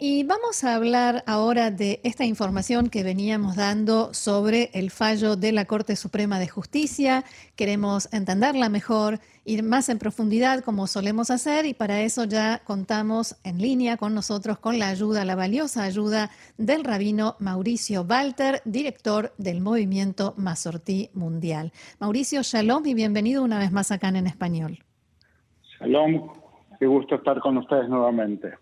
Y vamos a hablar ahora de esta información que veníamos dando sobre el fallo de la Corte Suprema de Justicia. Queremos entenderla mejor, ir más en profundidad como solemos hacer y para eso ya contamos en línea con nosotros con la ayuda, la valiosa ayuda del rabino Mauricio Walter, director del movimiento Masortí Mundial. Mauricio, shalom y bienvenido una vez más acá en español. Shalom, qué gusto estar con ustedes nuevamente.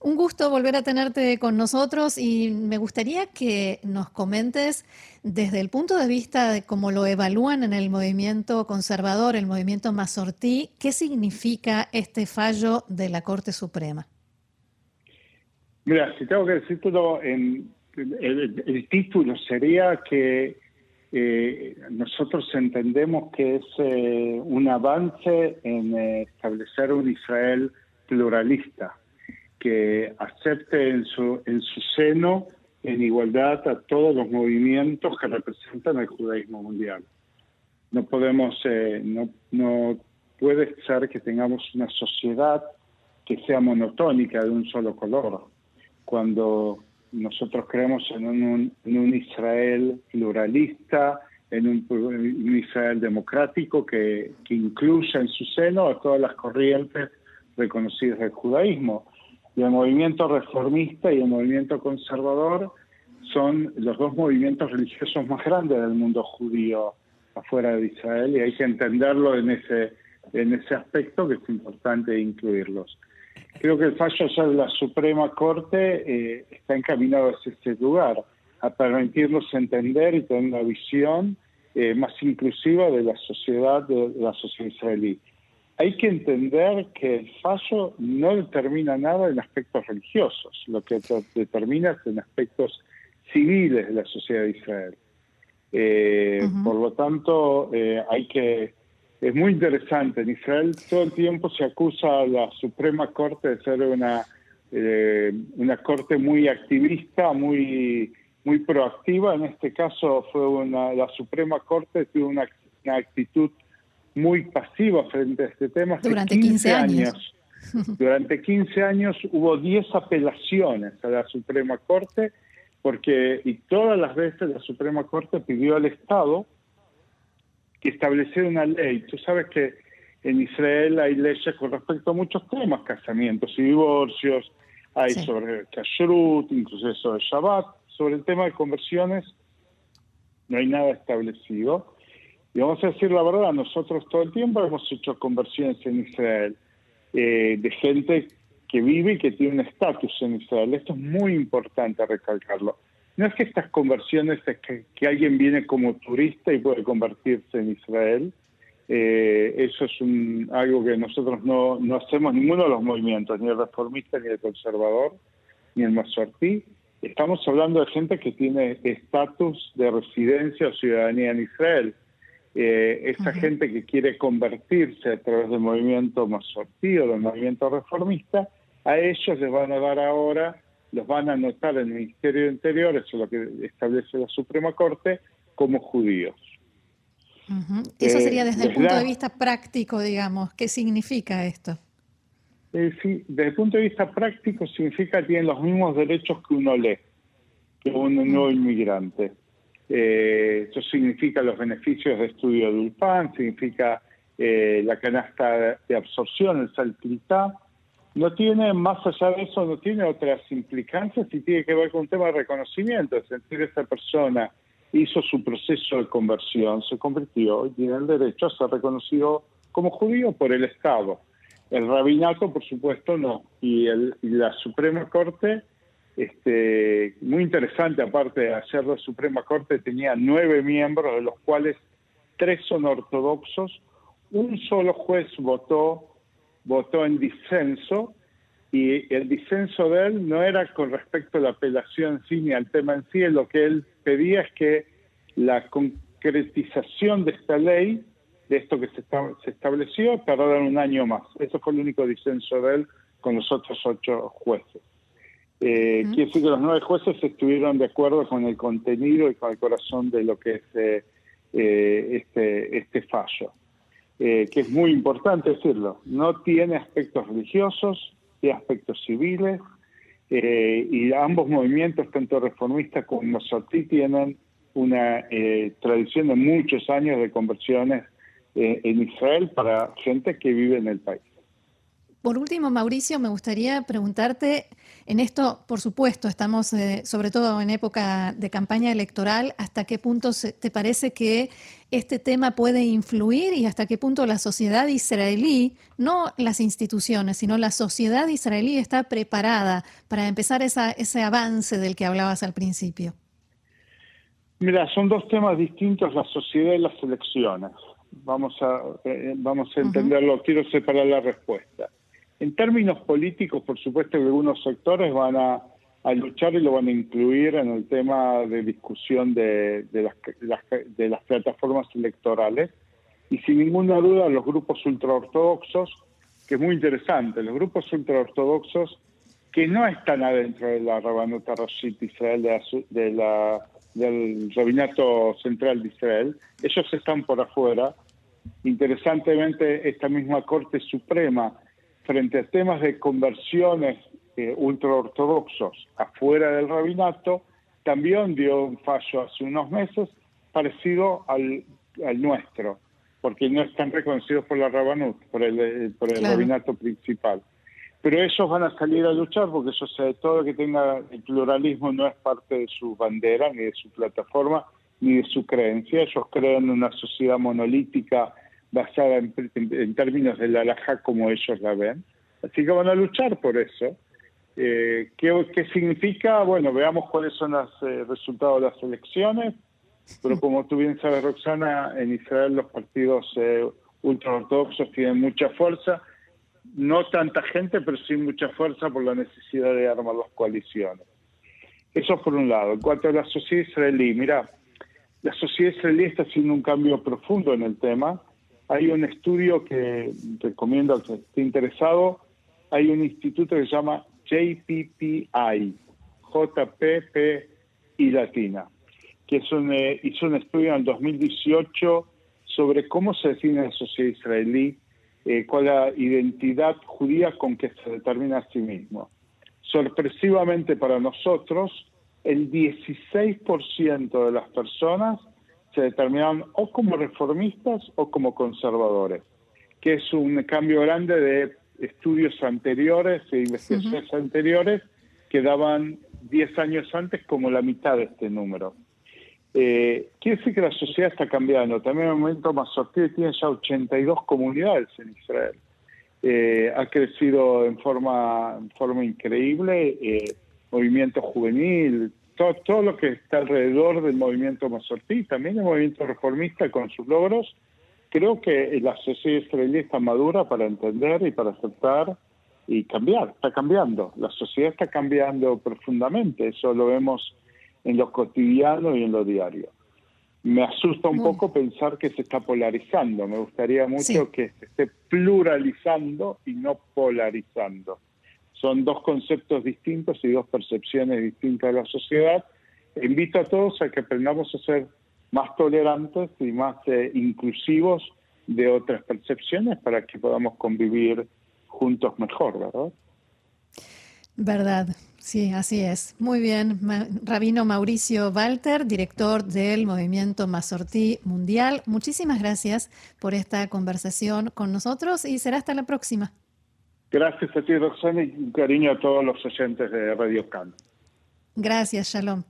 Un gusto volver a tenerte con nosotros y me gustaría que nos comentes desde el punto de vista de cómo lo evalúan en el movimiento conservador, el movimiento Mazortí, ¿qué significa este fallo de la Corte Suprema? Mira, si tengo que decirlo, en, el, título sería que eh, nosotros entendemos que es eh, un avance en eh, establecer un Israel pluralista que acepte en su, en su seno en igualdad a todos los movimientos que representan el judaísmo mundial. No podemos, eh, no, no puede ser que tengamos una sociedad que sea monotónica de un solo color. Cuando nosotros creemos en un, en un Israel pluralista, en un, un, Israel democrático que, que incluya en su seno a todas las corrientes reconocidas del judaísmo y el movimiento reformista y el movimiento conservador son los dos movimientos religiosos más grandes del mundo judío afuera de Israel y hay que entenderlo en ese, en ese aspecto que es importante incluirlos. Creo que el fallo de la Suprema Corte eh, está encaminado hacia ese lugar, a permitirlos entender y tener una visión eh, más inclusiva de la sociedad, de la sociedad israelí hay que entender que el fallo no determina nada en aspectos religiosos, lo que determina es en aspectos civiles de la sociedad de Israel. Eh, por lo tanto, eh, hay que es muy interesante. En Israel todo el tiempo se acusa a la Suprema Corte de ser una eh, una corte muy activista, muy muy proactiva. En este caso fue una la Suprema Corte tuvo una actitud muy pasiva frente a este tema. Durante 15, años. Durante 15 años hubo 10 apelaciones a la Suprema Corte, porque y todas las veces la Suprema Corte pidió al Estado que estableciera una ley. Tú sabes que en Israel hay leyes con respecto a muchos temas, casamientos y divorcios, hay sobre kashrut, incluso sobre Shabbat, sobre el tema de conversiones no hay nada establecido. Y vamos a decir la verdad, nosotros todo el tiempo hemos hecho conversiones en Israel eh, de gente que vive y que tiene un estatus en Israel. Esto es muy importante recalcarlo. No es que estas conversiones es que, alguien viene como turista y puede convertirse en Israel. Eh, eso es un, algo que nosotros no, no hacemos ninguno de los movimientos, ni el reformista, ni el conservador, ni el masortí. Estamos hablando de gente que tiene estatus de residencia o ciudadanía en Israel eh, esa gente que quiere convertirse a través del movimiento masortí o del movimiento reformista, a ellos les van a dar ahora, los van a anotar en el Ministerio de Interior, eso es lo que establece la Suprema Corte, como judíos. Eso sería desde el punto de vista práctico, digamos. ¿Qué significa esto? Eh, sí, desde el punto de vista práctico significa que tienen los mismos derechos que uno lee, que un nuevo inmigrante. Eh, eso significa los beneficios de estudio de ULPAN, significa eh, la canasta de absorción, el saltita. No tiene, más allá de eso, no tiene otras implicancias y tiene que ver con un tema de reconocimiento, es decir, esa persona hizo su proceso de conversión, se convirtió y tiene el derecho a ser reconocido como judío por el Estado. El rabinato, por supuesto, no. Y, el, y la Suprema Corte este, muy interesante, aparte de ayer la Suprema Corte tenía nueve miembros, de los cuales tres son ortodoxos, un solo juez votó, votó en disenso, y el disenso de él no era con respecto a la apelación en sí ni al tema en sí, lo que él pedía es que la concretización de esta ley, de esto que se, se estableció, tardara un año más. Eso fue el único disenso de él con los otros ocho jueces. Eh, Quiere decir que los nueve jueces estuvieron de acuerdo con el contenido y con el corazón de lo que es eh, eh, este, este fallo, que es muy importante decirlo. No tiene aspectos religiosos, tiene aspectos civiles, y ambos movimientos, tanto reformistas como Masorti, tienen una tradición de muchos años de conversiones en Israel para gente que vive en el país. Por último, Mauricio, me gustaría preguntarte, en esto, por supuesto, estamos eh, sobre todo en época de campaña electoral, ¿hasta qué punto te parece que este tema puede influir y hasta qué punto la sociedad israelí, no las instituciones, sino la sociedad israelí está preparada para empezar ese avance del que hablabas al principio? Mira, son dos temas distintos, la sociedad y las elecciones. Vamos a, eh, vamos a entenderlo, quiero separar la respuesta. En términos políticos, por supuesto que algunos sectores van a, luchar y lo van a incluir en el tema de discusión de, las, de plataformas electorales. Y sin ninguna duda los grupos ultraortodoxos, que es muy interesante, los grupos ultraortodoxos que no están adentro de la Rabanota Rashid Israel, de la, del Rabinato Central de Israel, ellos están por afuera. Interesantemente, esta misma Corte Suprema frente a temas de conversiones eh, ultraortodoxos afuera del rabinato, también dio un fallo hace unos meses parecido al, nuestro, porque no están reconocidos por la Rabanut, por el, eh, por el rabinato principal. Pero ellos van a salir a luchar porque eso sé, todo lo que tenga el pluralismo no es parte de su bandera, ni de su plataforma, ni de su creencia. Ellos creen en una sociedad monolítica basada en, términos de la alhaja como ellos la ven. Así que van a luchar por eso. Eh, ¿qué, significa? Bueno, veamos cuáles son los eh, resultados de las elecciones, pero como tú bien sabes, Roxana, en Israel los partidos eh, ultraortodoxos tienen mucha fuerza, no tanta gente, pero sí mucha fuerza por la necesidad de armar las coaliciones. Eso por un lado. En cuanto a la sociedad israelí, mira, la sociedad israelí está haciendo un cambio profundo en el tema hay un estudio que recomiendo al que esté interesado. Hay un instituto que se llama JPPI, JPP y Latina, que es un, eh, hizo un estudio en el 2018 sobre cómo se define la sociedad israelí, eh, cuál la identidad judía con que se determina a sí mismo. Sorpresivamente para nosotros, el 16% de las personas se determinaron o como reformistas o como conservadores, que es un cambio grande de estudios anteriores e investigaciones anteriores que daban 10 años antes como la mitad de este número. Eh, quiere decir que la sociedad está cambiando. También en el momento más sortido tiene ya 82 comunidades en Israel. Eh, ha crecido en forma, en forma increíble, eh, movimiento juvenil, todo, lo que está alrededor del movimiento Mazortí, también el movimiento reformista con sus logros, creo que la sociedad israelí está madura para entender y para aceptar y cambiar, está cambiando, la sociedad está cambiando profundamente, eso lo vemos en lo cotidiano y en lo diario. Me asusta un poco pensar que se está polarizando, me gustaría mucho que se esté pluralizando y no polarizando son dos conceptos distintos y dos percepciones distintas de la sociedad. Invito a todos a que aprendamos a ser más tolerantes y más eh, inclusivos de otras percepciones para que podamos convivir juntos mejor, ¿verdad? Verdad, sí, así es. Muy bien, Rabino Mauricio Walter, director del Movimiento Mazortí Mundial. Muchísimas gracias por esta conversación con nosotros y será hasta la próxima. Gracias a ti, Roxana, y un cariño a todos los oyentes de Radio Can. Gracias, Shalom.